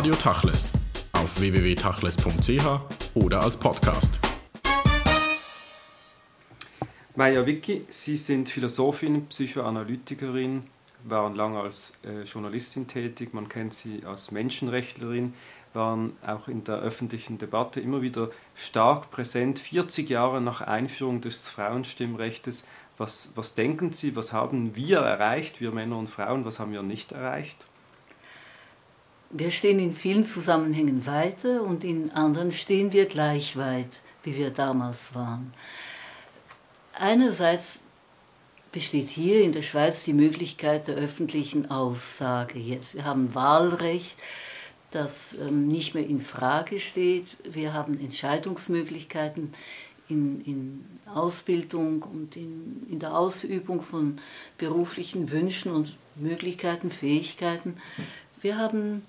Radio Tachles auf www.tachles.ch oder als Podcast. Maja Vicky, Sie sind Philosophin, Psychoanalytikerin, waren lange als äh, Journalistin tätig, man kennt Sie als Menschenrechtlerin, waren auch in der öffentlichen Debatte immer wieder stark präsent. 40 Jahre nach Einführung des Frauenstimmrechts, was, was denken Sie, was haben wir erreicht, wir Männer und Frauen, was haben wir nicht erreicht? Wir stehen in vielen Zusammenhängen weiter und in anderen stehen wir gleich weit, wie wir damals waren. Einerseits besteht hier in der Schweiz die Möglichkeit der öffentlichen Aussage. Jetzt, wir haben Wahlrecht, das ähm, nicht mehr in Frage steht. Wir haben Entscheidungsmöglichkeiten in, in Ausbildung und in, in der Ausübung von beruflichen Wünschen und Möglichkeiten, Fähigkeiten. Wir haben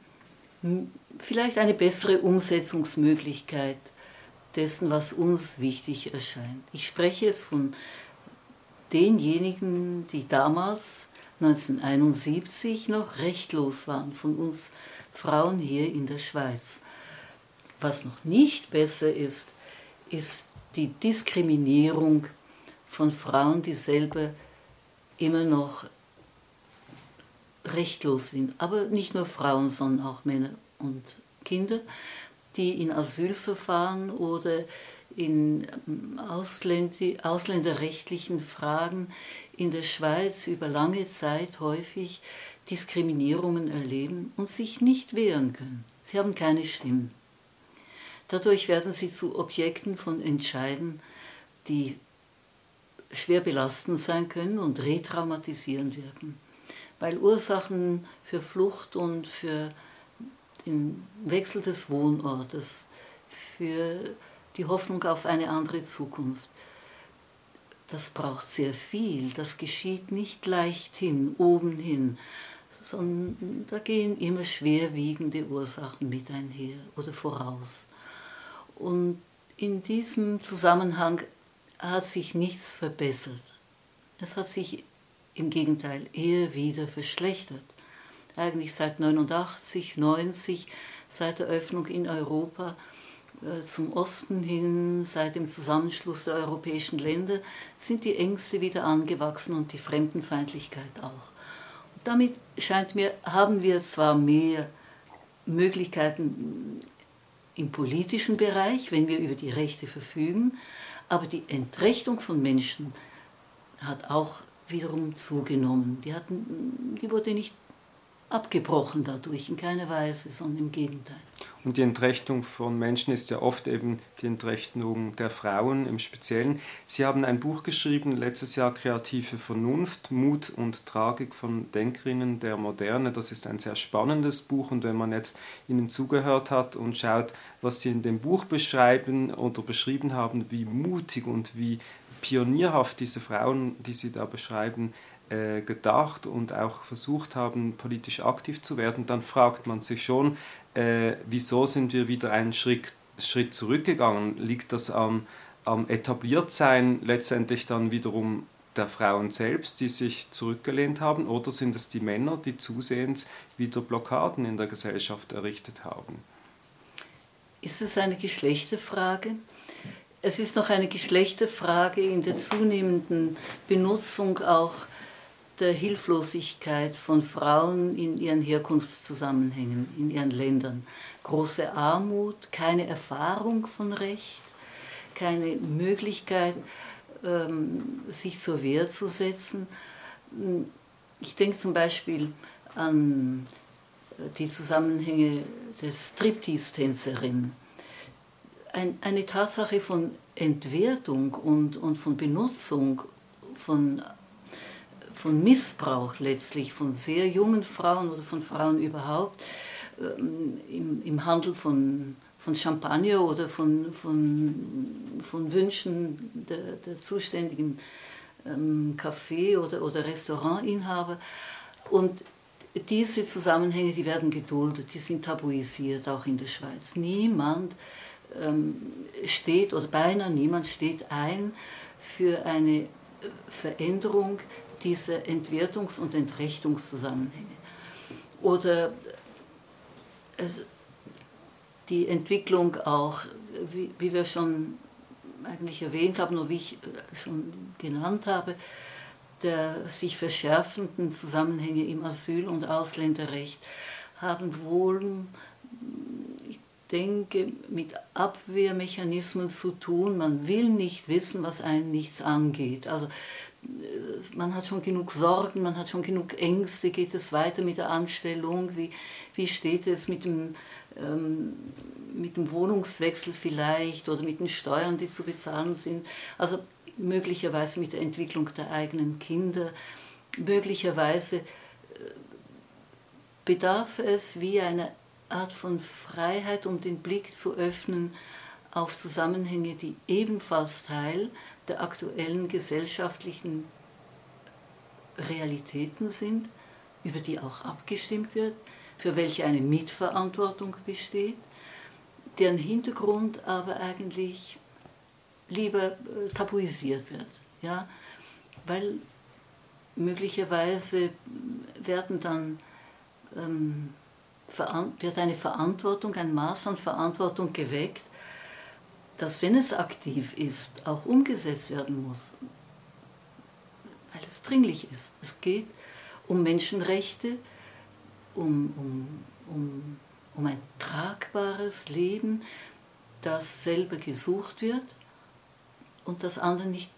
vielleicht eine bessere Umsetzungsmöglichkeit dessen, was uns wichtig erscheint. Ich spreche jetzt von denjenigen, die damals 1971 noch rechtlos waren, von uns Frauen hier in der Schweiz. Was noch nicht besser ist, ist die Diskriminierung von Frauen, die selber immer noch rechtlos sind. Aber nicht nur Frauen, sondern auch Männer und Kinder, die in Asylverfahren oder in ähm, ausländerrechtlichen Fragen in der Schweiz über lange Zeit häufig Diskriminierungen erleben und sich nicht wehren können. Sie haben keine Stimmen. Dadurch werden sie zu Objekten von Entscheiden, die schwer belastend sein können und retraumatisierend wirken, weil Ursachen für Flucht und für den Wechsel des Wohnortes, für die Hoffnung auf eine andere Zukunft, das braucht sehr viel, das geschieht nicht leicht hin, oben hin, sondern da gehen immer schwerwiegende Ursachen mit einher oder voraus. Und in diesem Zusammenhang hat sich nichts verbessert. Es hat sich im Gegenteil eher wieder verschlechtert. Eigentlich seit 89, 90, seit der Öffnung in Europa äh, zum Osten hin, seit dem Zusammenschluss der europäischen Länder, sind die Ängste wieder angewachsen und die Fremdenfeindlichkeit auch. Und damit scheint mir, haben wir zwar mehr Möglichkeiten im politischen Bereich, wenn wir über die Rechte verfügen, aber die Entrechtung von Menschen hat auch wiederum zugenommen. Die, hatten, die wurde nicht abgebrochen dadurch, in keiner Weise, sondern im Gegenteil. Und die Entrechtung von Menschen ist ja oft eben die Entrechtung der Frauen im Speziellen. Sie haben ein Buch geschrieben, letztes Jahr Kreative Vernunft, Mut und Tragik von Denkerinnen der Moderne. Das ist ein sehr spannendes Buch und wenn man jetzt Ihnen zugehört hat und schaut, was Sie in dem Buch beschreiben oder beschrieben haben, wie mutig und wie pionierhaft diese Frauen, die Sie da beschreiben, äh, gedacht und auch versucht haben, politisch aktiv zu werden, dann fragt man sich schon, äh, wieso sind wir wieder einen Schritt, zurückgegangen? Liegt das am, am Etabliertsein letztendlich dann wiederum der Frauen selbst, die sich zurückgelehnt haben, oder sind es die Männer, die zusehends wieder Blockaden in der Gesellschaft errichtet haben? Ist es eine Geschlechterfrage? Es ist noch eine Geschlechterfrage in der zunehmenden Benutzung auch der Hilflosigkeit von Frauen in ihren Herkunftszusammenhängen, in ihren Ländern. Große Armut, keine Erfahrung von Recht, keine Möglichkeit, ähm, sich zur Wehr zu setzen. Ich denke zum Beispiel an die Zusammenhänge des Striptease-Tänzerin. Ein, eine Tatsache von Entwertung und, und von Benutzung von von Missbrauch letztlich von sehr jungen Frauen oder von Frauen überhaupt ähm, im, im Handel von, von Champagner oder von, von, von Wünschen der, der zuständigen ähm, Café- oder, oder Restaurantinhaber. Und diese Zusammenhänge, die werden geduldet, die sind tabuisiert, auch in der Schweiz. Niemand steht, oder beinahe niemand steht ein für eine Veränderung diese Entwertungs- und Entrechtungszusammenhänge. Oder die Entwicklung auch, wie, wie wir schon eigentlich erwähnt haben oder wie ich äh, schon genannt habe, der sich verschärfenden Zusammenhänge im Asyl- und Ausländerrecht haben wohl, denke, mit Abwehrmechanismen zu tun. Man will nicht wissen, was einen nichts angeht. Also äh, man hat schon genug Sorgen, man hat schon genug Ängste. Geht es weiter mit der Anstellung? Wie, wie steht es mit dem, ähm, mit dem Wohnungswechsel vielleicht oder mit den Steuern, die zu bezahlen sind? Also möglicherweise mit der Entwicklung der eigenen Kinder, möglicherweise äh, bedarf es wie eine Art von Freiheit, um den Blick zu öffnen auf Zusammenhänge, die ebenfalls Teil der aktuellen gesellschaftlichen Realitäten sind, über die auch abgestimmt wird, für welche eine Mitverantwortung besteht, deren Hintergrund aber eigentlich lieber äh, tabuisiert wird. Ja? Weil möglicherweise werden dann, ähm, wird eine Verantwortung, ein Maß an Verantwortung geweckt, das, wenn es aktiv ist, auch umgesetzt werden muss, weil es dringlich ist. Es geht um Menschenrechte, um, um, um, um ein tragbares Leben, das selber gesucht wird und das anderen nicht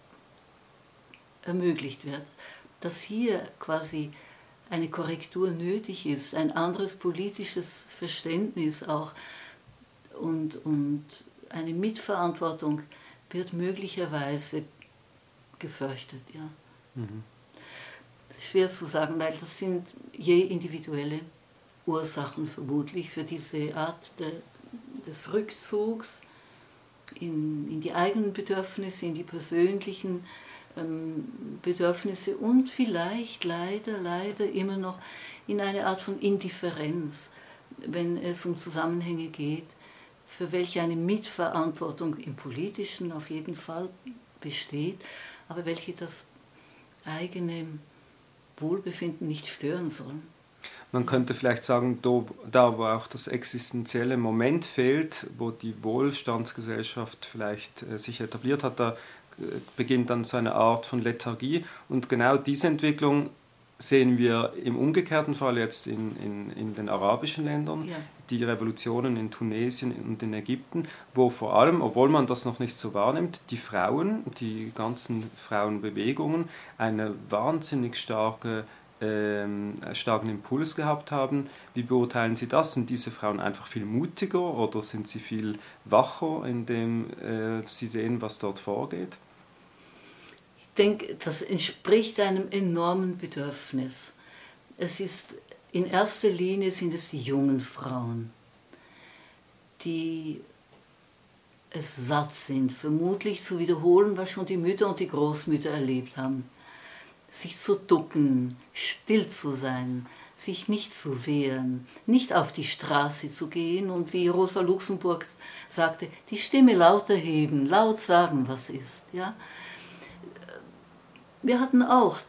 ermöglicht wird. Dass hier quasi eine Korrektur nötig ist, ein anderes politisches Verständnis auch und, und eine Mitverantwortung wird möglicherweise gefürchtet. Ja. Mhm. Schwer zu sagen, weil das sind je individuelle Ursachen vermutlich für diese Art de, des Rückzugs in, in die eigenen Bedürfnisse, in die persönlichen ähm, Bedürfnisse und vielleicht leider, leider immer noch in eine Art von Indifferenz, wenn es um Zusammenhänge geht, für welche eine Mitverantwortung im politischen auf jeden Fall besteht, aber welche das eigene Wohlbefinden nicht stören sollen. Man könnte vielleicht sagen, da wo auch das existenzielle Moment fehlt, wo die Wohlstandsgesellschaft vielleicht äh, sich etabliert hat, da beginnt dann so eine Art von Lethargie. Und genau diese Entwicklung sehen wir im umgekehrten Fall jetzt in, in, in den arabischen Ländern, ja. die Revolutionen in Tunesien und in Ägypten, wo vor allem, obwohl man das noch nicht so wahrnimmt, die Frauen, die ganzen Frauenbewegungen eine wahnsinnig starke ähm, starken Impuls gehabt haben. Wie beurteilen Sie das? Sind diese Frauen einfach viel mutiger oder sind sie viel wacher, indem äh, sie sehen, was dort vorgeht? Ich denke, das entspricht einem enormen Bedürfnis. Es ist in erster Linie sind es die jungen Frauen, die es satt sind, vermutlich zu wiederholen, was schon die Mütter und die Großmütter erlebt haben sich zu ducken, still zu sein, sich nicht zu wehren, nicht auf die Straße zu gehen und wie Rosa Luxemburg sagte, die Stimme lauter heben, laut sagen, was ist. Ja? Wir hatten auch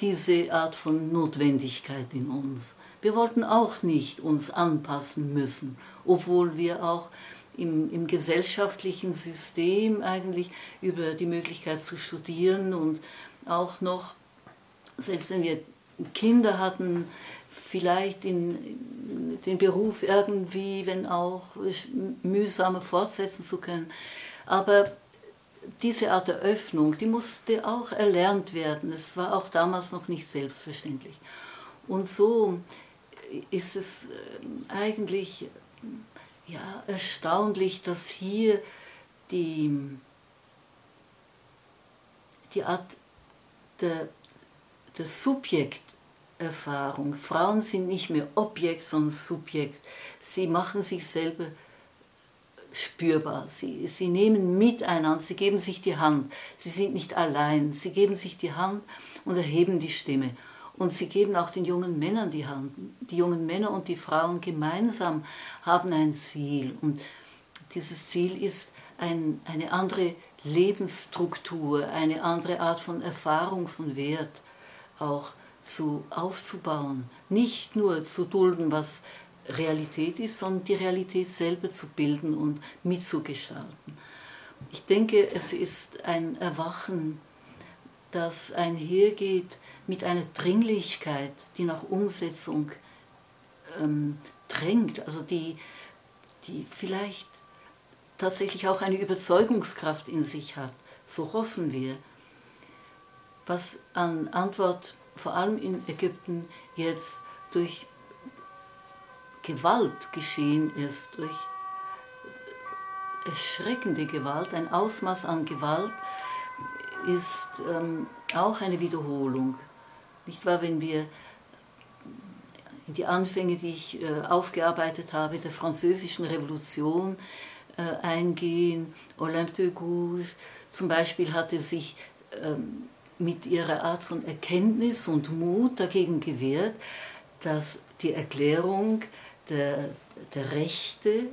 diese Art von Notwendigkeit in uns. Wir wollten auch nicht uns anpassen müssen, obwohl wir auch im, im gesellschaftlichen System eigentlich über die Möglichkeit zu studieren und auch noch selbst wenn wir Kinder hatten, vielleicht in den Beruf irgendwie, wenn auch mühsamer fortsetzen zu können. Aber diese Art der Öffnung, die musste auch erlernt werden. Es war auch damals noch nicht selbstverständlich. Und so ist es äh, eigentlich ja, erstaunlich, dass hier die, die Art der der Subjekterfahrung. Frauen sind nicht mehr Objekt, sondern Subjekt. Sie machen sich selber spürbar. Sie, sie nehmen miteinander, sie geben sich die Hand. Sie sind nicht allein. Sie geben sich die Hand und erheben die Stimme. Und sie geben auch den jungen Männern die Hand. Die jungen Männer und die Frauen gemeinsam haben ein Ziel. Und dieses Ziel ist ein, eine andere Lebensstruktur, eine andere Art von Erfahrung von Wert auch zu, aufzubauen. Nicht nur zu dulden, was Realität ist, sondern die Realität selber zu bilden und mitzugestalten. Ich denke, es ist ein Erwachen, das einhergeht mit einer Dringlichkeit, die nach Umsetzung ähm, drängt, also die, die vielleicht tatsächlich auch eine Überzeugungskraft in sich hat. So hoffen wir. Was an Antwort vor allem in Ägypten jetzt durch Gewalt geschehen ist, durch erschreckende Gewalt, ein Ausmaß an Gewalt, ist ähm, auch eine Wiederholung. Nicht wahr, wenn wir in die Anfänge, die ich äh, aufgearbeitet habe, der französischen Revolution äh, eingehen, Olympe de Gouges zum Beispiel hatte sich ähm, mit ihrer Art von Erkenntnis und Mut dagegen gewehrt, dass die Erklärung der, der Rechte,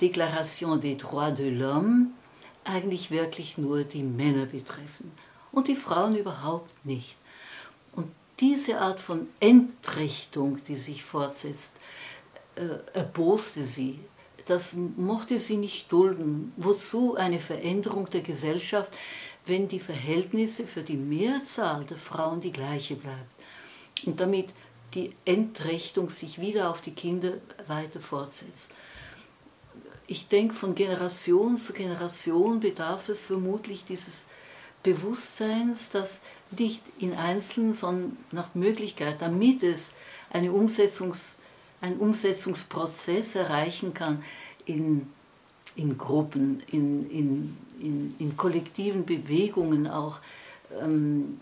Déclaration des Droits de l'Homme, eigentlich wirklich nur die Männer betreffen und die Frauen überhaupt nicht. Und diese Art von Entrechtung, die sich fortsetzt, äh, erboste sie. Das mochte sie nicht dulden. Wozu eine Veränderung der Gesellschaft, wenn die Verhältnisse für die Mehrzahl der Frauen die gleiche bleibt? Und damit die Entrechtung sich wieder auf die Kinder weiter fortsetzt. Ich denke, von Generation zu Generation bedarf es vermutlich dieses Bewusstseins, dass nicht in Einzelnen, sondern nach Möglichkeit, damit es eine Umsetzungs, einen Umsetzungsprozess erreichen kann in, in Gruppen, in, in, in, in kollektiven Bewegungen auch, ähm,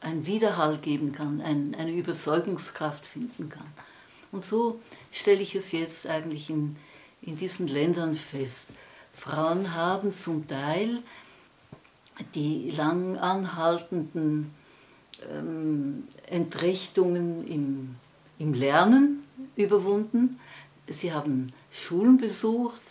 einen Widerhall geben kann, ein, eine Überzeugungskraft finden kann. Und so stelle ich es jetzt eigentlich in, in diesen Ländern fest. Frauen haben zum Teil die lang anhaltenden ähm, Entrechtungen im, im Lernen überwunden. Sie haben Schulen besucht,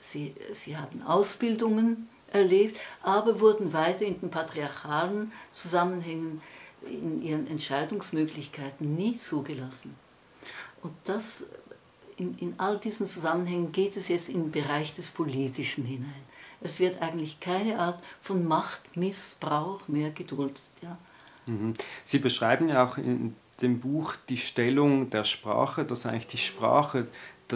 sie, sie haben Ausbildungen erlebt, aber wurden weiter in den patriarchalen Zusammenhängen in ihren Entscheidungsmöglichkeiten nie zugelassen. Und das, in, in all diesen Zusammenhängen geht es jetzt in den Bereich des Politischen hinein. Es wird eigentlich keine Art von Machtmissbrauch mehr geduldet. Ja. Mhm. Sie beschreiben ja auch in dem Buch die Stellung der Sprache, dass eigentlich die Sprache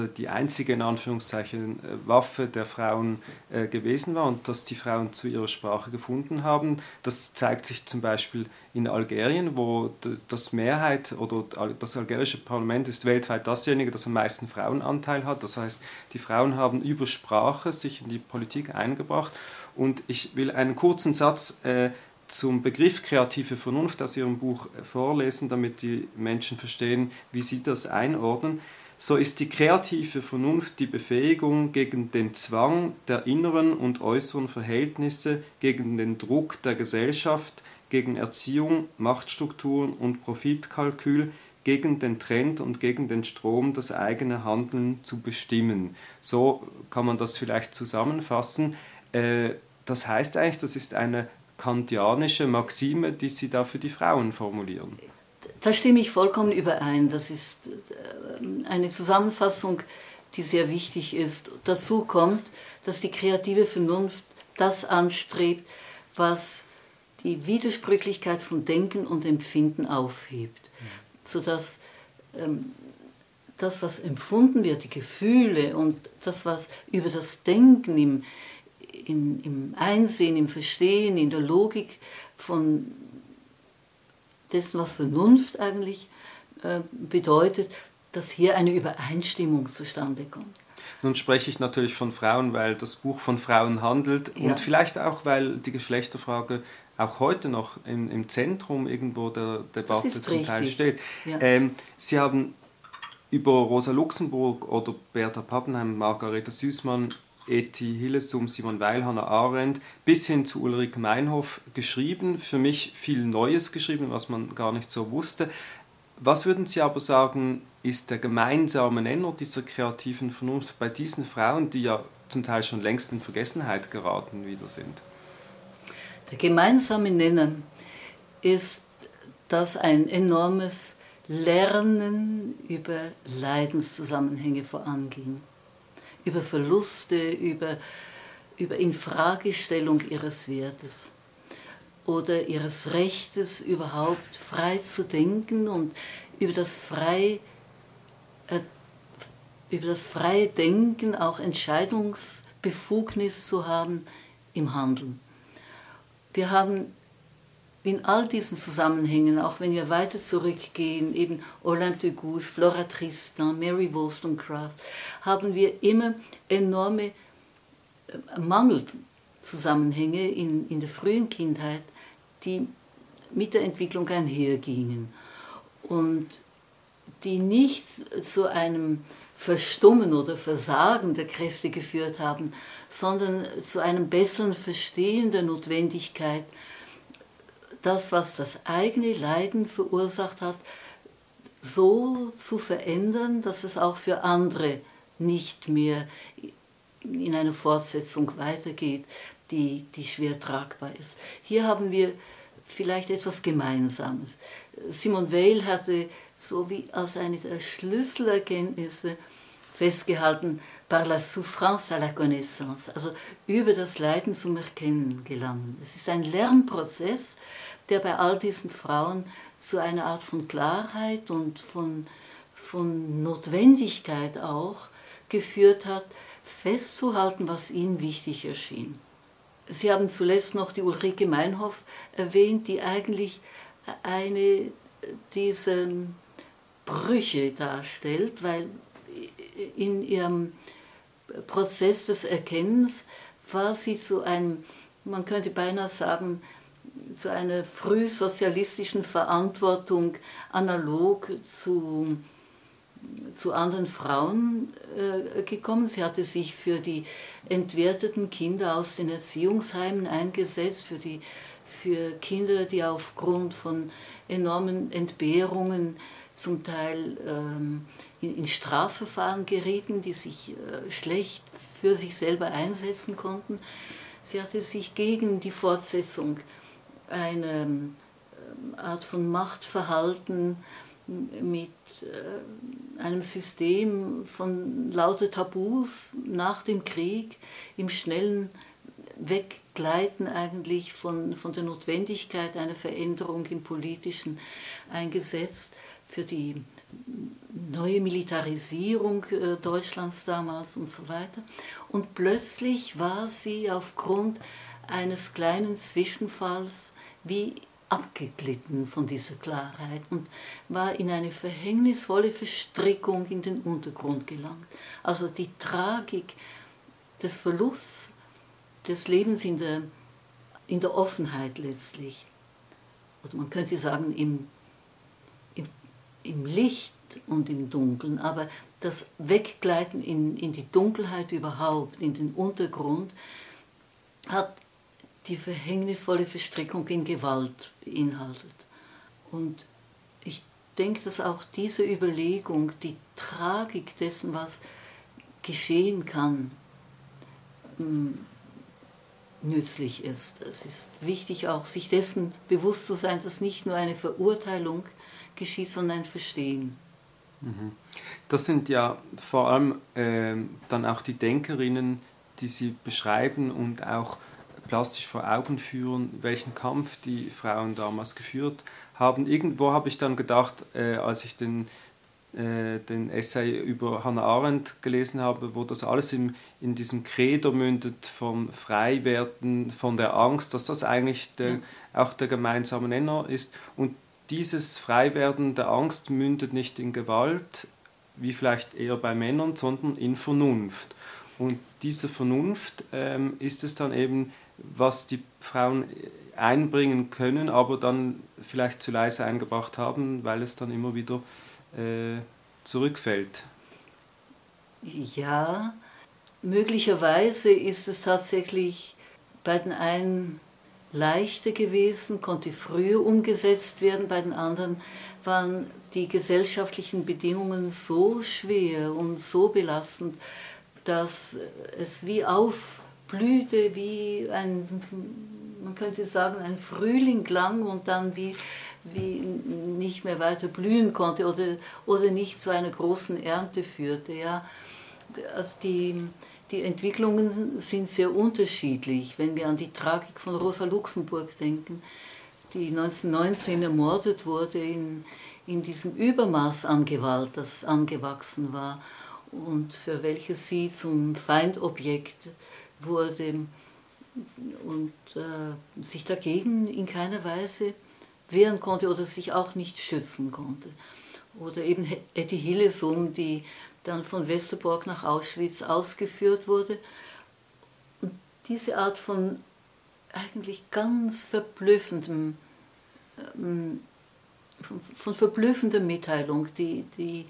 die einzige in Anführungszeichen äh, Waffe der Frauen äh, gewesen war und dass die Frauen zu ihrer Sprache gefunden haben. Das zeigt sich zum Beispiel in Algerien, wo das Mehrheit oder das algerische Parlament ist weltweit dasjenige, das am meisten Frauenanteil hat. Das heißt, die Frauen haben über Sprache sich in die Politik eingebracht. Und ich will einen kurzen Satz äh, zum Begriff kreative Vernunft aus Ihrem Buch äh, vorlesen, damit die Menschen verstehen, wie Sie das einordnen so ist die kreative Vernunft die Befähigung gegen den Zwang der inneren und äußeren Verhältnisse, gegen den Druck der Gesellschaft, gegen Erziehung, Machtstrukturen und Profitkalkül, gegen den Trend und gegen den Strom das eigene Handeln zu bestimmen. So kann man das vielleicht zusammenfassen. Äh, das heißt eigentlich, das ist eine kantianische Maxime, die Sie da für die Frauen formulieren. Da stimme ich vollkommen überein. Das ist äh, eine Zusammenfassung, die sehr wichtig ist. Dazu kommt, dass die kreative Vernunft das anstrebt, was die Widersprüchlichkeit von Denken und Empfinden aufhebt, sodass ähm, das, was empfunden wird, die Gefühle und das, was über das Denken im, in, im Einsehen, im Verstehen, in der Logik von dessen, was Vernunft eigentlich äh, bedeutet, dass hier eine Übereinstimmung zustande kommt. Nun spreche ich natürlich von Frauen, weil das Buch von Frauen handelt ja. und vielleicht auch, weil die Geschlechterfrage auch heute noch im, im Zentrum irgendwo der Debatte zum richtig. Teil steht. Ja. Ähm, Sie haben über Rosa Luxemburg oder Bertha Pappenheim, Margareta Süßmann E.T. Hillesum, Simon Weil, Hannah Arendt bis hin zu Ulrike Meinhof geschrieben. Für mich viel Neues geschrieben, was man gar nicht so wusste. Was würden Sie aber sagen, ist der gemeinsame Nenner dieser kreativen Vernunft bei diesen Frauen, die ja zum Teil schon längst in Vergessenheit geraten wieder sind? Der gemeinsame Nenner ist, dass ein enormes Lernen über Leidenszusammenhänge voranging, über Verluste, über, über Infragestellung ihres Wertes oder ihres Rechtes, überhaupt frei zu denken und über das frei äh, über das freie Denken auch Entscheidungsbefugnis zu haben im Handeln. Wir haben in all diesen Zusammenhängen, auch wenn wir weiter zurückgehen, eben Olympe de Gouges, Flora Tristan, Mary Wollstonecraft, haben wir immer enorme äh, Mangelzusammenhänge in, in der frühen Kindheit, die mit der Entwicklung einhergingen. Und die nicht zu einem Verstummen oder Versagen der Kräfte geführt haben, sondern zu einem besseren Verstehen der Notwendigkeit, das, was das eigene Leiden verursacht hat, so zu verändern, dass es auch für andere nicht mehr in einer Fortsetzung weitergeht, die, die schwer tragbar ist. Hier haben wir vielleicht etwas Gemeinsames. Simon Weil hatte so wie als eine der Schlüsselerkenntnisse festgehalten, par la souffrance à la connaissance, also über das Leiden zum Erkennen gelangen. Es ist ein Lernprozess, der bei all diesen Frauen zu einer Art von Klarheit und von, von Notwendigkeit auch geführt hat, festzuhalten, was ihnen wichtig erschien. Sie haben zuletzt noch die Ulrike Meinhoff erwähnt, die eigentlich eine dieser Brüche darstellt, weil in ihrem Prozess des Erkennens war sie zu einem, man könnte beinahe sagen, zu einer frühsozialistischen Verantwortung analog zu, zu anderen Frauen äh, gekommen. Sie hatte sich für die entwerteten Kinder aus den Erziehungsheimen eingesetzt, für, die, für Kinder, die aufgrund von enormen Entbehrungen zum Teil ähm, in, Strafverfahren gerieten, die sich äh, schlecht für sich selber einsetzen konnten. Sie hatte sich gegen die Fortsetzung einer ähm, Art von Machtverhalten mit äh, einem System von lauter Tabus nach dem Krieg im schnellen Weggleiten eigentlich von, von der Notwendigkeit einer Veränderung im Politischen eingesetzt für die neue Militarisierung äh, Deutschlands damals und so weiter. Und plötzlich war sie aufgrund eines kleinen Zwischenfalls wie abgeglitten von dieser Klarheit und war in eine verhängnisvolle Verstrickung in den Untergrund gelangt. Also die Tragik des Verlusts des Lebens in der, in der Offenheit letztlich. Oder man könnte sagen im, im Licht und im Dunkeln, aber das Weggleiten in, in die Dunkelheit überhaupt, in den Untergrund, hat die verhängnisvolle Verstrickung in Gewalt beinhaltet. Und ich denke, dass auch diese Überlegung, die Tragik dessen, was geschehen kann, mm, nützlich ist. Es ist wichtig auch, sich dessen bewusst zu sein, dass nicht nur eine Verurteilung geschieht, sondern ein Verstehen. Mhm. Das sind ja vor allem äh, dann auch die Denkerinnen, die Sie beschreiben und auch plastisch vor Augen führen, welchen Kampf die Frauen damals geführt haben. Irgendwo habe ich dann gedacht, äh, als ich den, äh, den Essay über Hannah Arendt gelesen habe, wo das alles im, in diesem Credo mündet vom Freiwerden, von der Angst, dass das eigentlich der, auch der gemeinsame Nenner ist. Und dieses Freiwerden der Angst mündet nicht in Gewalt, wie vielleicht eher bei Männern, sondern in Vernunft. Und diese Vernunft ähm, ist es dann eben, was die Frauen einbringen können, aber dann vielleicht zu leise eingebracht haben, weil es dann immer wieder äh, zurückfällt. Ja, möglicherweise ist es tatsächlich bei den einen leichter gewesen, konnte früher umgesetzt werden, bei den anderen waren die gesellschaftlichen Bedingungen so schwer und so belastend, dass es wie aufblühte, wie ein, man könnte sagen, ein Frühling lang und dann wie, wie nicht mehr weiter blühen konnte oder, oder nicht zu einer großen Ernte führte. Ja. Also die, die Entwicklungen sind sehr unterschiedlich. Wenn wir an die Tragik von Rosa Luxemburg denken, die 1919 ermordet wurde in, in diesem Übermaß an Gewalt, das angewachsen war und für welches sie zum Feindobjekt wurde und äh, sich dagegen in keiner Weise wehren konnte oder sich auch nicht schützen konnte. Oder eben Etty Hillesum, die dann von Westerbork nach Auschwitz ausgeführt wurde. Und diese Art von eigentlich ganz verblüffendem, ähm, von, von verblüffender Mitteilung, die, die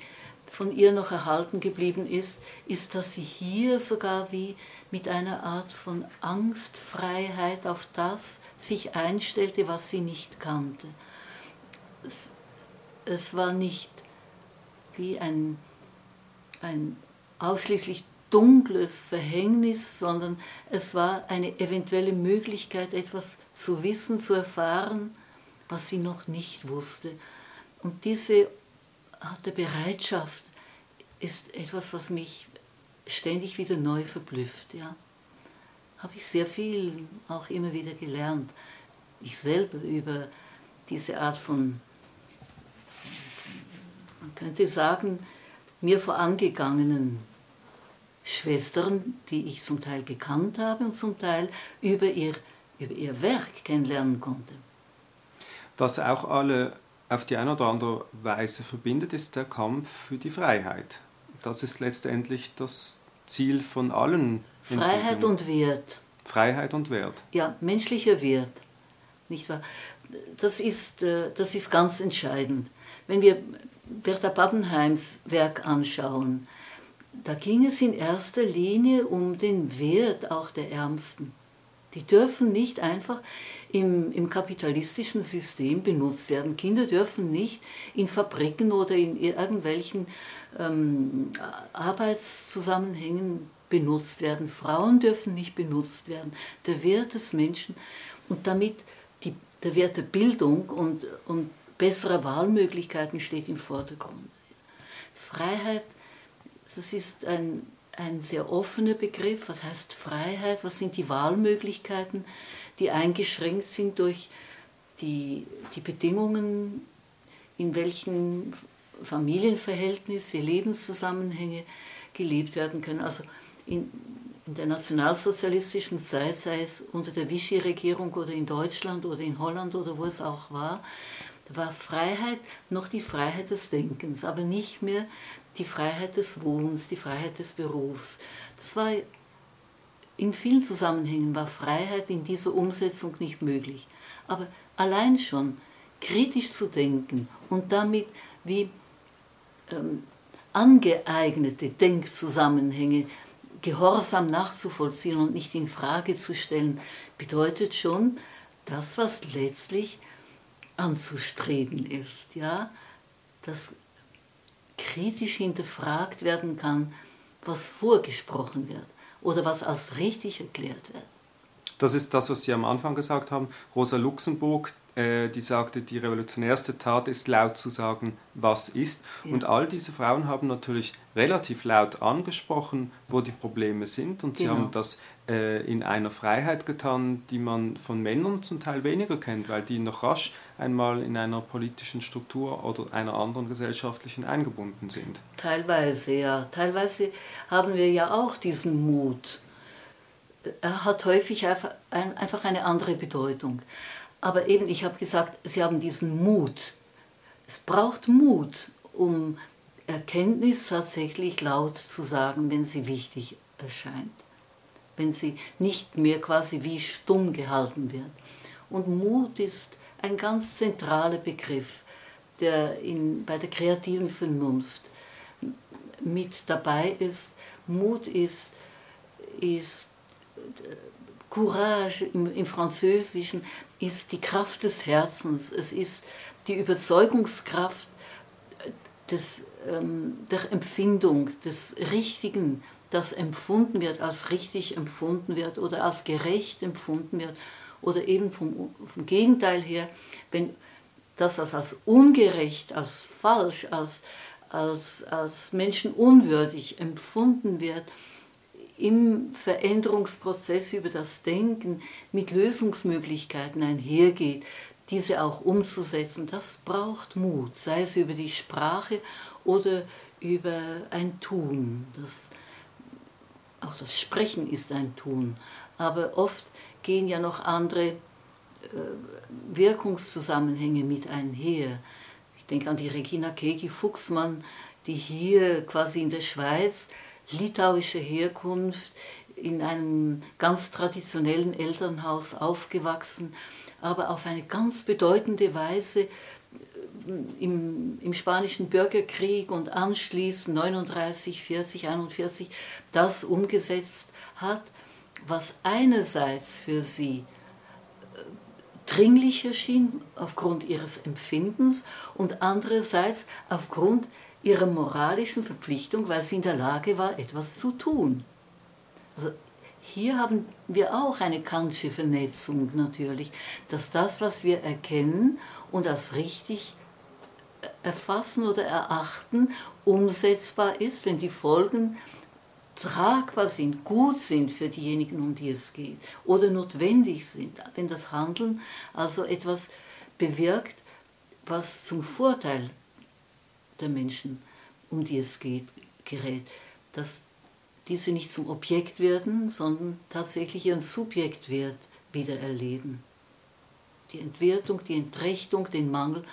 von ihr noch erhalten geblieben ist, ist, dass sie hier sogar wie mit einer Art von Angstfreiheit auf das sich einstellte, was sie nicht kannte. Es, es war nicht wie ein, ein ausschließlich dunkles Verhängnis, sondern es war eine eventuelle Möglichkeit, etwas zu wissen, zu erfahren, was sie noch nicht wusste. Und diese Art der Bereitschaft ist etwas, was mich ständig wieder neu verblüfft. Ja. Habe ich sehr viel auch immer wieder gelernt. Ich selber über diese Art von man könnte sagen, mir vorangegangenen Schwestern, die ich zum Teil gekannt habe und zum Teil über ihr, über ihr Werk kennenlernen konnte. Was auch alle auf die eine oder andere Weise verbindet, ist der Kampf für die Freiheit. Das ist letztendlich das Ziel von allen. Freiheit und Wert. Freiheit und Wert. Ja, menschlicher Wert. Nicht wahr? Das ist, äh, das ist ganz entscheidend. Wenn wir Bertha Pappenheims Werk anschauen, da ging es in erster Linie um den Wert auch der Ärmsten. Die dürfen nicht einfach im, im kapitalistischen System benutzt werden. Kinder dürfen nicht in Fabriken oder in irgendwelchen ähm, Arbeitszusammenhängen benutzt werden. Frauen dürfen nicht benutzt werden. Der Wert des Menschen und damit die, der Wert der Bildung und, und bessere Wahlmöglichkeiten steht im Vordergrund. Freiheit, das ist ein, ein sehr offener Begriff. Was heißt Freiheit? Was sind die Wahlmöglichkeiten, die eingeschränkt sind durch die, die Bedingungen, in welchen Familienverhältnisse, Lebenszusammenhänge gelebt werden können? Also in, in der nationalsozialistischen Zeit, sei es unter der Vichy-Regierung oder in Deutschland oder in Holland oder wo es auch war, da war Freiheit noch die Freiheit des Denkens, aber nicht mehr die Freiheit des Wohnens, die Freiheit des Berufs. Das war in vielen Zusammenhängen war Freiheit in dieser Umsetzung nicht möglich. Aber allein schon kritisch zu denken und damit wie ähm, angeeignete Denkzusammenhänge gehorsam nachzuvollziehen und nicht in Frage zu stellen, bedeutet schon das, was letztlich anzustreben ist, ja, dass kritisch hinterfragt werden kann, was vorgesprochen wird oder was als richtig erklärt wird. Das ist das, was Sie am Anfang gesagt haben. Rosa Luxemburg, die sagte, die revolutionärste Tat ist laut zu sagen, was ist. Ja. Und all diese Frauen haben natürlich relativ laut angesprochen, wo die Probleme sind. Und genau. sie haben das äh, in einer Freiheit getan, die man von Männern zum Teil weniger kennt, weil die noch rasch einmal in einer politischen Struktur oder einer anderen gesellschaftlichen eingebunden sind. Teilweise, ja. Teilweise haben wir ja auch diesen Mut. Er hat häufig einfach eine andere Bedeutung. Aber eben, ich habe gesagt, sie haben diesen Mut. Es braucht Mut, um Erkenntnis tatsächlich laut zu sagen, wenn sie wichtig erscheint. Wenn sie nicht mehr quasi wie stumm gehalten wird. Und Mut ist ein ganz zentraler Begriff, der in, bei der kreativen Vernunft mit dabei ist. Mut ist, ist Courage im, im Französischen ist die Kraft des Herzens, es ist die Überzeugungskraft des, ähm, der Empfindung, des Richtigen, das empfunden wird, als richtig empfunden wird oder als gerecht empfunden wird. Oder eben vom, vom Gegenteil her, wenn das, was als ungerecht, als falsch, als, als, als menschenunwürdig empfunden wird, im Veränderungsprozess über das Denken mit Lösungsmöglichkeiten einhergeht, diese auch umzusetzen, das braucht Mut, sei es über die Sprache oder über ein Tun. Das, auch das Sprechen ist ein Tun, aber oft gehen ja noch andere äh, Wirkungszusammenhänge mit einher. Ich denke an die Regina Kegi-Fuchsmann, die hier quasi in der Schweiz litauische Herkunft in einem ganz traditionellen Elternhaus aufgewachsen, aber auf eine ganz bedeutende Weise äh, im, im Spanischen Bürgerkrieg und anschließend 39, 40, 41 das umgesetzt hat, was einerseits für sie dringlich erschien aufgrund ihres Empfindens und andererseits aufgrund ihrer moralischen Verpflichtung, weil sie in der Lage war, etwas zu tun. Also hier haben wir auch eine kantische Vernetzung natürlich, dass das, was wir erkennen und als richtig erfassen oder erachten, umsetzbar ist, wenn die Folgen tragbar sind, gut sind für diejenigen, um die es geht, oder notwendig sind, wenn das Handeln also etwas bewirkt, was zum Vorteil der Menschen, um die es geht, gerät, dass diese nicht zum Objekt werden, sondern tatsächlich ihren Subjektwert wieder erleben. Die Entwertung, die Entrechtung, den Mangel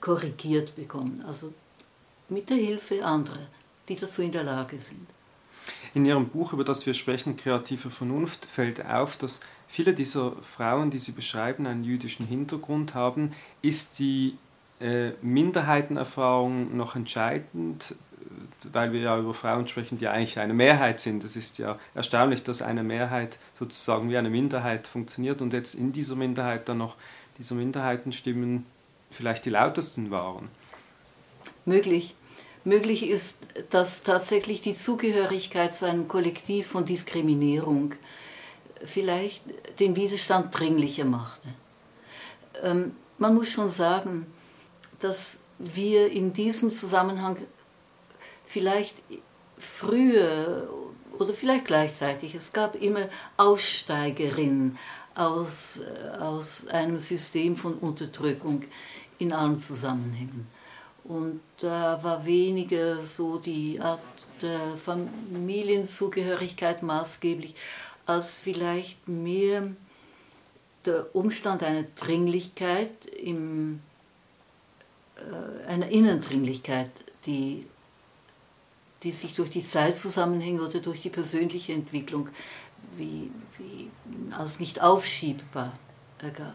korrigiert bekommen, also mit der Hilfe anderer, die dazu in der Lage sind. In Ihrem Buch, über das wir sprechen, Kreative Vernunft, fällt auf, dass viele dieser Frauen, die Sie beschreiben, einen jüdischen Hintergrund haben. Ist die äh, Minderheitenerfahrung noch entscheidend, weil wir ja über Frauen sprechen, die eigentlich eine Mehrheit sind. Es ist ja erstaunlich, dass eine Mehrheit sozusagen wie eine Minderheit funktioniert und jetzt in dieser Minderheit dann noch diese Minderheitenstimmen vielleicht die lautesten waren. Möglich möglich ist, dass tatsächlich die Zugehörigkeit zu einem Kollektiv von Diskriminierung vielleicht den Widerstand dringlicher machte. Ähm, man muss schon sagen, dass wir in diesem Zusammenhang vielleicht früher oder vielleicht gleichzeitig, es gab immer Aussteigerinnen aus, äh, aus einem System von Unterdrückung in allen Zusammenhängen. Und da war weniger so die Art der Familienzugehörigkeit maßgeblich, als vielleicht mehr der Umstand einer Dringlichkeit, im, einer Innendringlichkeit, die, die sich durch die Zeitzusammenhänge oder durch die persönliche Entwicklung wie, wie als nicht aufschiebbar ergab.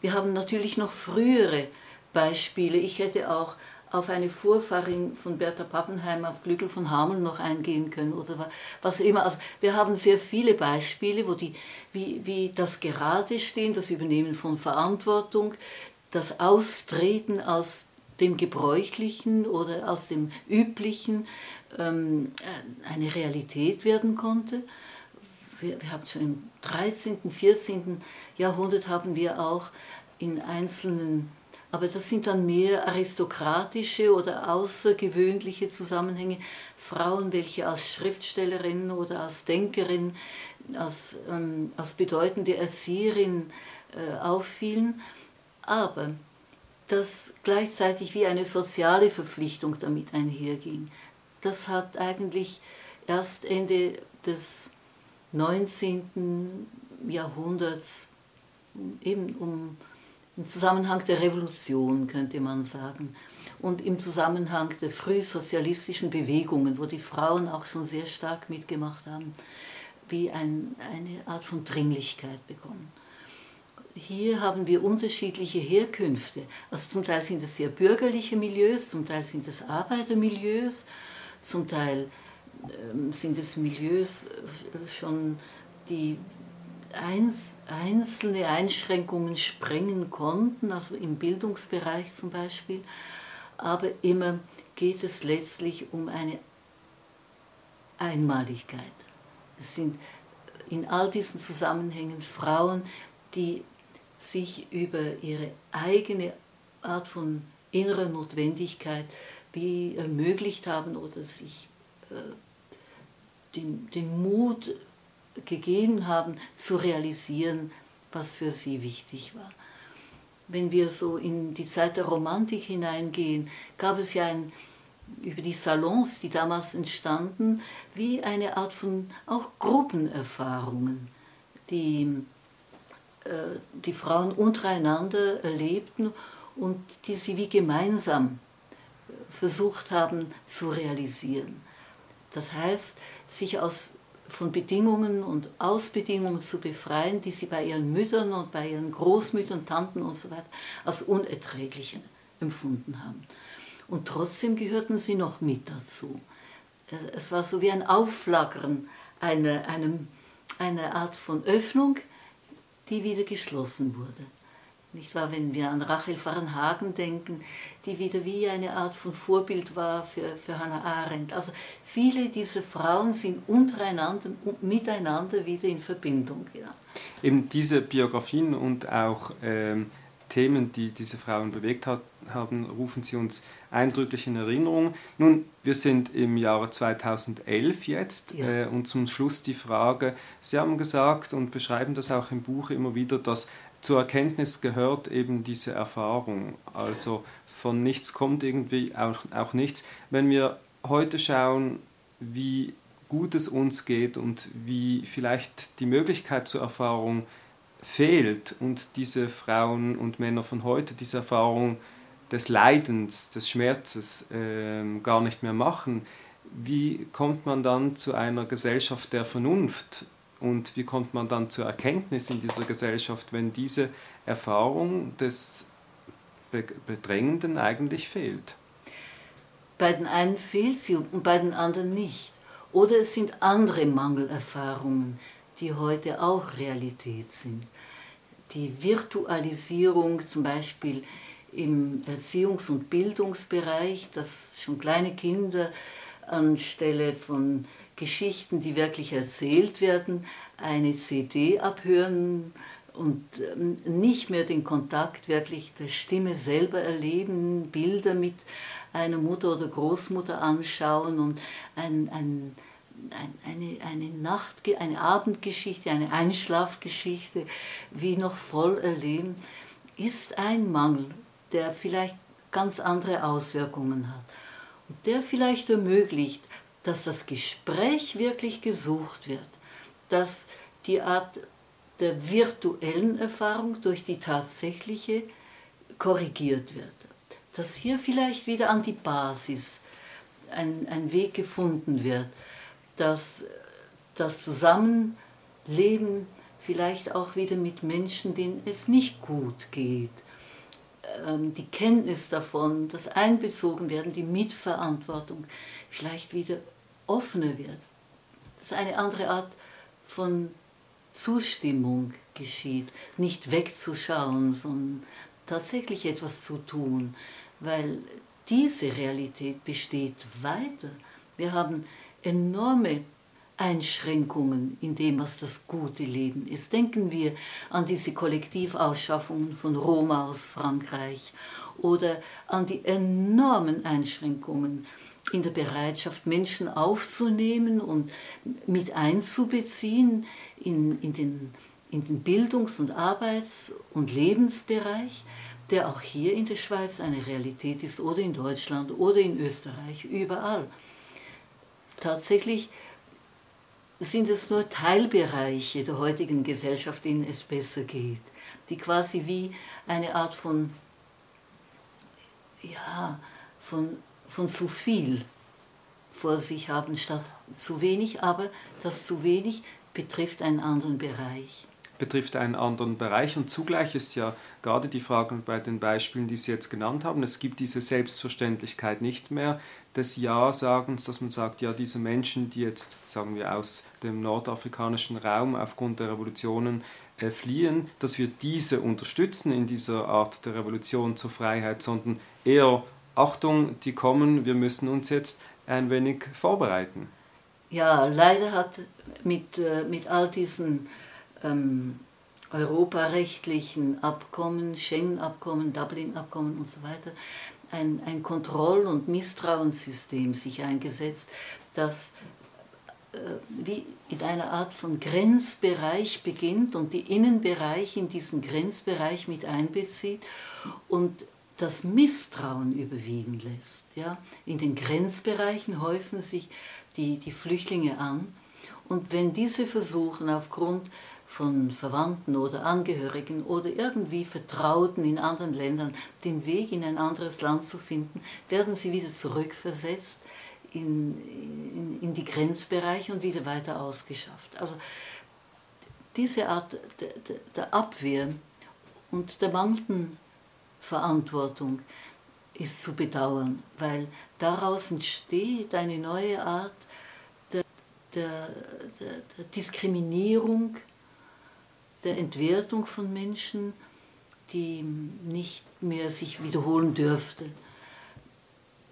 Wir haben natürlich noch frühere Beispiele. Ich hätte auch auf eine Vorfahrin von Bertha Pappenheim auf Glückel von Hameln noch eingehen können oder was immer. Also wir haben sehr viele Beispiele, wo die, wie, wie das Geradestehen, das Übernehmen von Verantwortung, das Austreten aus dem Gebräuchlichen oder aus dem Üblichen ähm, eine Realität werden konnte. Wir, wir haben schon im 13., 14. Jahrhundert haben wir auch in einzelnen aber das sind dann mehr aristokratische oder außergewöhnliche Zusammenhänge. Frauen, welche als Schriftstellerin oder als Denkerin, als, ähm, als bedeutende Erzieherin äh, auffielen. Aber dass gleichzeitig wie eine soziale Verpflichtung damit einherging, das hat eigentlich erst Ende des 19. Jahrhunderts, eben um im Zusammenhang der Revolution, könnte man sagen, und im Zusammenhang der frühsozialistischen Bewegungen, wo die Frauen auch schon sehr stark mitgemacht haben, wie ein, eine Art von Dringlichkeit bekommen. Hier haben wir unterschiedliche Herkünfte. Also zum Teil sind es sehr bürgerliche Milieus, zum Teil sind es Arbeitermilieus, zum Teil ähm, sind es Milieus äh, schon, die einzelne Einschränkungen sprengen konnten, also im Bildungsbereich zum Beispiel, aber immer geht es letztlich um eine Einmaligkeit. Es sind in all diesen Zusammenhängen Frauen, die sich über ihre eigene Art von innerer Notwendigkeit wie ermöglicht haben oder sich äh, den, den Mut gegeben haben, zu realisieren, was für sie wichtig war. Wenn wir so in die Zeit der Romantik hineingehen, gab es ja ein, über die Salons, die damals entstanden, wie eine Art von auch Gruppenerfahrungen, die die Frauen untereinander erlebten und die sie wie gemeinsam versucht haben zu realisieren. Das heißt, sich aus, von Bedingungen und Ausbedingungen zu befreien, die sie bei ihren Müttern und bei ihren Großmüttern, Tanten und so weiter als unerträglich empfunden haben. Und trotzdem gehörten sie noch mit dazu. Es war so wie ein Aufflackern einer, einem, einer Art von Öffnung, die wieder geschlossen wurde. Nicht wahr, wenn wir an Rachel Varnhagen denken, die wieder wie eine Art von Vorbild war für, für Hannah Arendt. Also viele dieser Frauen sind untereinander und miteinander wieder in Verbindung. Ja. Eben diese Biografien und auch ähm, Themen, die diese Frauen bewegt hat, haben, rufen sie uns eindrücklich in Erinnerung. Nun, wir sind im Jahre 2011 jetzt ja. äh, und zum Schluss die Frage, Sie haben gesagt und beschreiben das auch im Buch immer wieder, dass zur Erkenntnis gehört eben diese Erfahrung. Also von nichts kommt irgendwie auch, auch nichts. Wenn wir heute schauen, wie gut es uns geht und wie vielleicht die Möglichkeit zur Erfahrung fehlt und diese Frauen und Männer von heute diese Erfahrung des Leidens, des Schmerzes äh, gar nicht mehr machen, wie kommt man dann zu einer Gesellschaft der Vernunft und wie kommt man dann zur Erkenntnis in dieser Gesellschaft, wenn diese Erfahrung des Bedrängenden eigentlich fehlt? Bei den einen fehlt sie und bei den anderen nicht. Oder es sind andere Mangelerfahrungen, die heute auch Realität sind. Die Virtualisierung zum Beispiel im Erziehungs- und Bildungsbereich, dass schon kleine Kinder anstelle von Geschichten, die wirklich erzählt werden, eine CD abhören und ähm, nicht mehr den Kontakt wirklich der Stimme selber erleben, Bilder mit einer Mutter oder Großmutter anschauen und ein, ein, eine, eine, Nacht, eine Abendgeschichte, eine Einschlafgeschichte wie noch voll erleben, ist ein Mangel, der vielleicht ganz andere Auswirkungen hat. Und der vielleicht ermöglicht, dass das Gespräch wirklich gesucht wird, dass die Art der virtuellen Erfahrung durch die tatsächliche korrigiert wird. Dass hier vielleicht wieder an die Basis ein, ein Weg gefunden wird, dass das Zusammenleben vielleicht auch wieder mit Menschen, denen es nicht gut geht, die Kenntnis davon, das Einbezogenwerden, die Mitverantwortung vielleicht wieder offener wird. Dass eine andere Art von Zustimmung geschieht, nicht wegzuschauen, sondern tatsächlich etwas zu tun, weil diese Realität besteht weiter. Wir haben enorme Einschränkungen in dem, was das gute Leben ist. Denken wir an diese Kollektivausschaffungen von Roma aus Frankreich oder an die enormen Einschränkungen in der Bereitschaft, Menschen aufzunehmen und mit einzubeziehen in, in, den, in den Bildungs- und Arbeits- und Lebensbereich, der auch hier in der Schweiz eine Realität ist oder in Deutschland oder in Österreich, überall. Tatsächlich sind es nur Teilbereiche der heutigen Gesellschaft, denen es besser geht, die quasi wie eine Art von, ja, von, von zu viel vor sich haben statt zu wenig, aber das zu wenig betrifft einen anderen Bereich. Betrifft einen anderen Bereich. Und zugleich ist ja gerade die Frage bei den Beispielen, die Sie jetzt genannt haben, es gibt diese Selbstverständlichkeit nicht mehr des Ja-Sagens, dass man sagt, ja, diese Menschen, die jetzt, sagen wir, aus dem nordafrikanischen Raum aufgrund der Revolutionen äh, fliehen, dass wir diese unterstützen in dieser Art der Revolution zur Freiheit, sondern eher, Achtung, die kommen, wir müssen uns jetzt ein wenig vorbereiten. Ja, leider hat mit, äh, mit all diesen ähm, europarechtlichen Abkommen, Schengen-Abkommen, Dublin-Abkommen und so weiter, ein, ein Kontroll- und Misstrauenssystem sich eingesetzt, das äh, wie in einer Art von Grenzbereich beginnt und die Innenbereiche in diesen Grenzbereich mit einbezieht und das Misstrauen überwiegen lässt. Ja? In den Grenzbereichen häufen sich die, die Flüchtlinge an und wenn diese versuchen, aufgrund von Verwandten oder Angehörigen oder irgendwie Vertrauten in anderen Ländern den Weg in ein anderes Land zu finden, werden sie wieder zurückversetzt in, in, in die Grenzbereiche und wieder weiter ausgeschafft. Also diese Art der, der Abwehr und der mangelnden Verantwortung ist zu bedauern, weil daraus entsteht eine neue Art der, der, der, der Diskriminierung der Entwertung von Menschen, die nicht mehr sich wiederholen dürfte.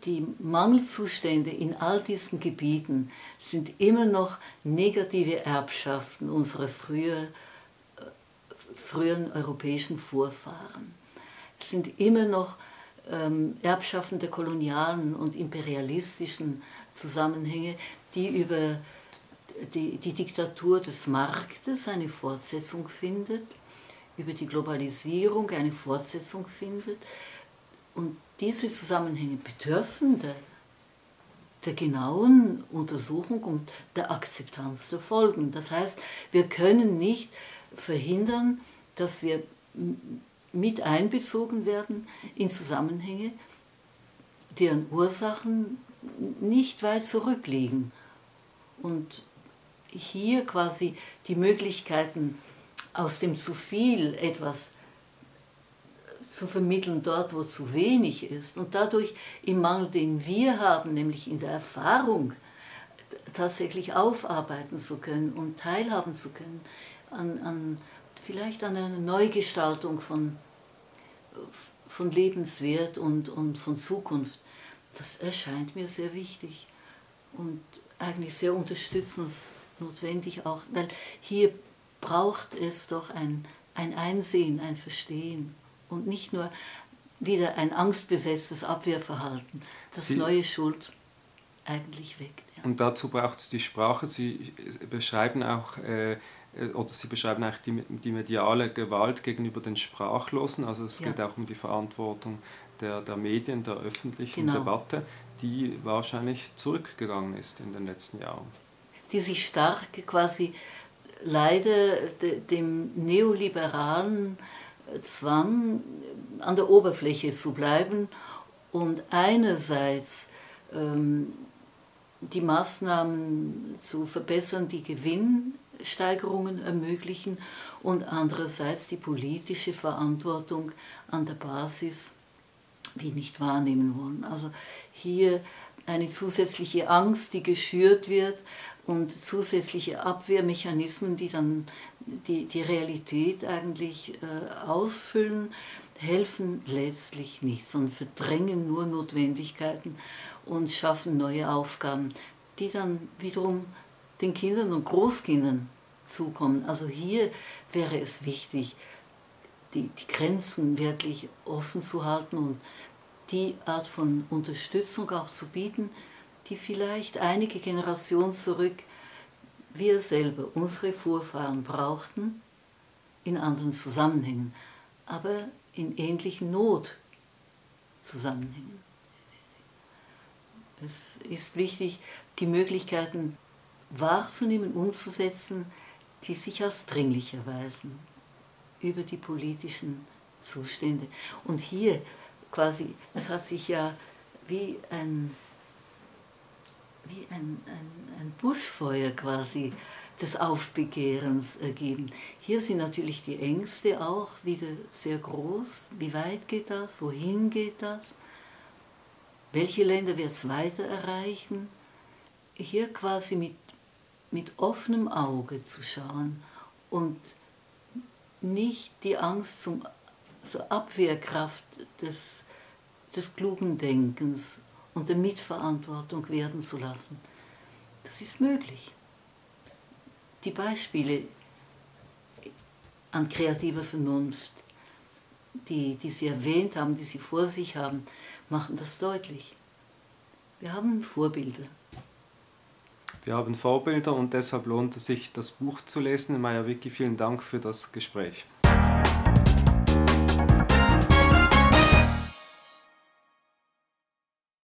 Die Mangelzustände in all diesen Gebieten sind immer noch negative Erbschaften unserer früher, äh, früheren europäischen Vorfahren. Es sind immer noch ähm, Erbschaften der kolonialen und imperialistischen Zusammenhänge, die über die, die Diktatur des Marktes eine Fortsetzung findet, über die Globalisierung eine Fortsetzung findet. Und diese Zusammenhänge bedürfen der, der genauen Untersuchung und der Akzeptanz der Folgen. Das heißt, wir können nicht verhindern, dass wir mit einbezogen werden in Zusammenhänge, deren Ursachen nicht weit zurückliegen. Und hier quasi die Möglichkeiten aus dem zu viel etwas zu vermitteln dort, wo zu wenig ist und dadurch im Mangel, den wir haben, nämlich in der Erfahrung, tatsächlich aufarbeiten zu können und teilhaben zu können an, an vielleicht an einer Neugestaltung von, von Lebenswert und, und von Zukunft. Das erscheint mir sehr wichtig und eigentlich sehr unterstützenswert notwendig auch, weil hier braucht es doch ein, ein Einsehen, ein Verstehen und nicht nur wieder ein angstbesetztes Abwehrverhalten, das Sie, neue Schuld eigentlich weckt. Ja. Und dazu braucht es die Sprache. Sie beschreiben auch äh, oder Sie beschreiben eigentlich die, die mediale Gewalt gegenüber den Sprachlosen. Also es ja. geht auch um die Verantwortung der, der Medien, der öffentlichen genau. Debatte, die wahrscheinlich zurückgegangen ist in den letzten Jahren die sich stark quasi leider dem neoliberalen Zwang an der Oberfläche zu bleiben und einerseits ähm, die Maßnahmen zu verbessern, die Gewinnsteigerungen ermöglichen und andererseits die politische Verantwortung an der Basis wie nicht wahrnehmen wollen. Also hier eine zusätzliche Angst, die geschürt wird, und zusätzliche Abwehrmechanismen, die dann die, die Realität eigentlich äh, ausfüllen, helfen letztlich nicht, sondern verdrängen nur Notwendigkeiten und schaffen neue Aufgaben, die dann wiederum den Kindern und Großkindern zukommen. Also hier wäre es wichtig, die, die Grenzen wirklich offen zu halten und die Art von Unterstützung auch zu bieten, die vielleicht einige Generationen zurück wir selber, unsere Vorfahren brauchten, in anderen Zusammenhängen, aber in ähnlichen Notzusammenhängen. Es ist wichtig, die Möglichkeiten wahrzunehmen, umzusetzen, die sich als dringlich erweisen über die politischen Zustände. Und hier quasi, es hat sich ja wie ein wie ein, ein, ein Buschfeuer quasi des Aufbegehrens ergeben. Hier sind natürlich die Ängste auch wieder sehr groß. Wie weit geht das? Wohin geht das? Welche Länder wird es weiter erreichen? Hier quasi mit, mit offenem Auge zu schauen und nicht die Angst zum, zur Abwehrkraft des, des klugen Denkens und der Mitverantwortung werden zu lassen. Das ist möglich. Die Beispiele an kreativer Vernunft, die, die Sie erwähnt haben, die Sie vor sich haben, machen das deutlich. Wir haben Vorbilder. Wir haben Vorbilder und deshalb lohnt es sich, das Buch zu lesen. Maya Wicki, vielen Dank für das Gespräch.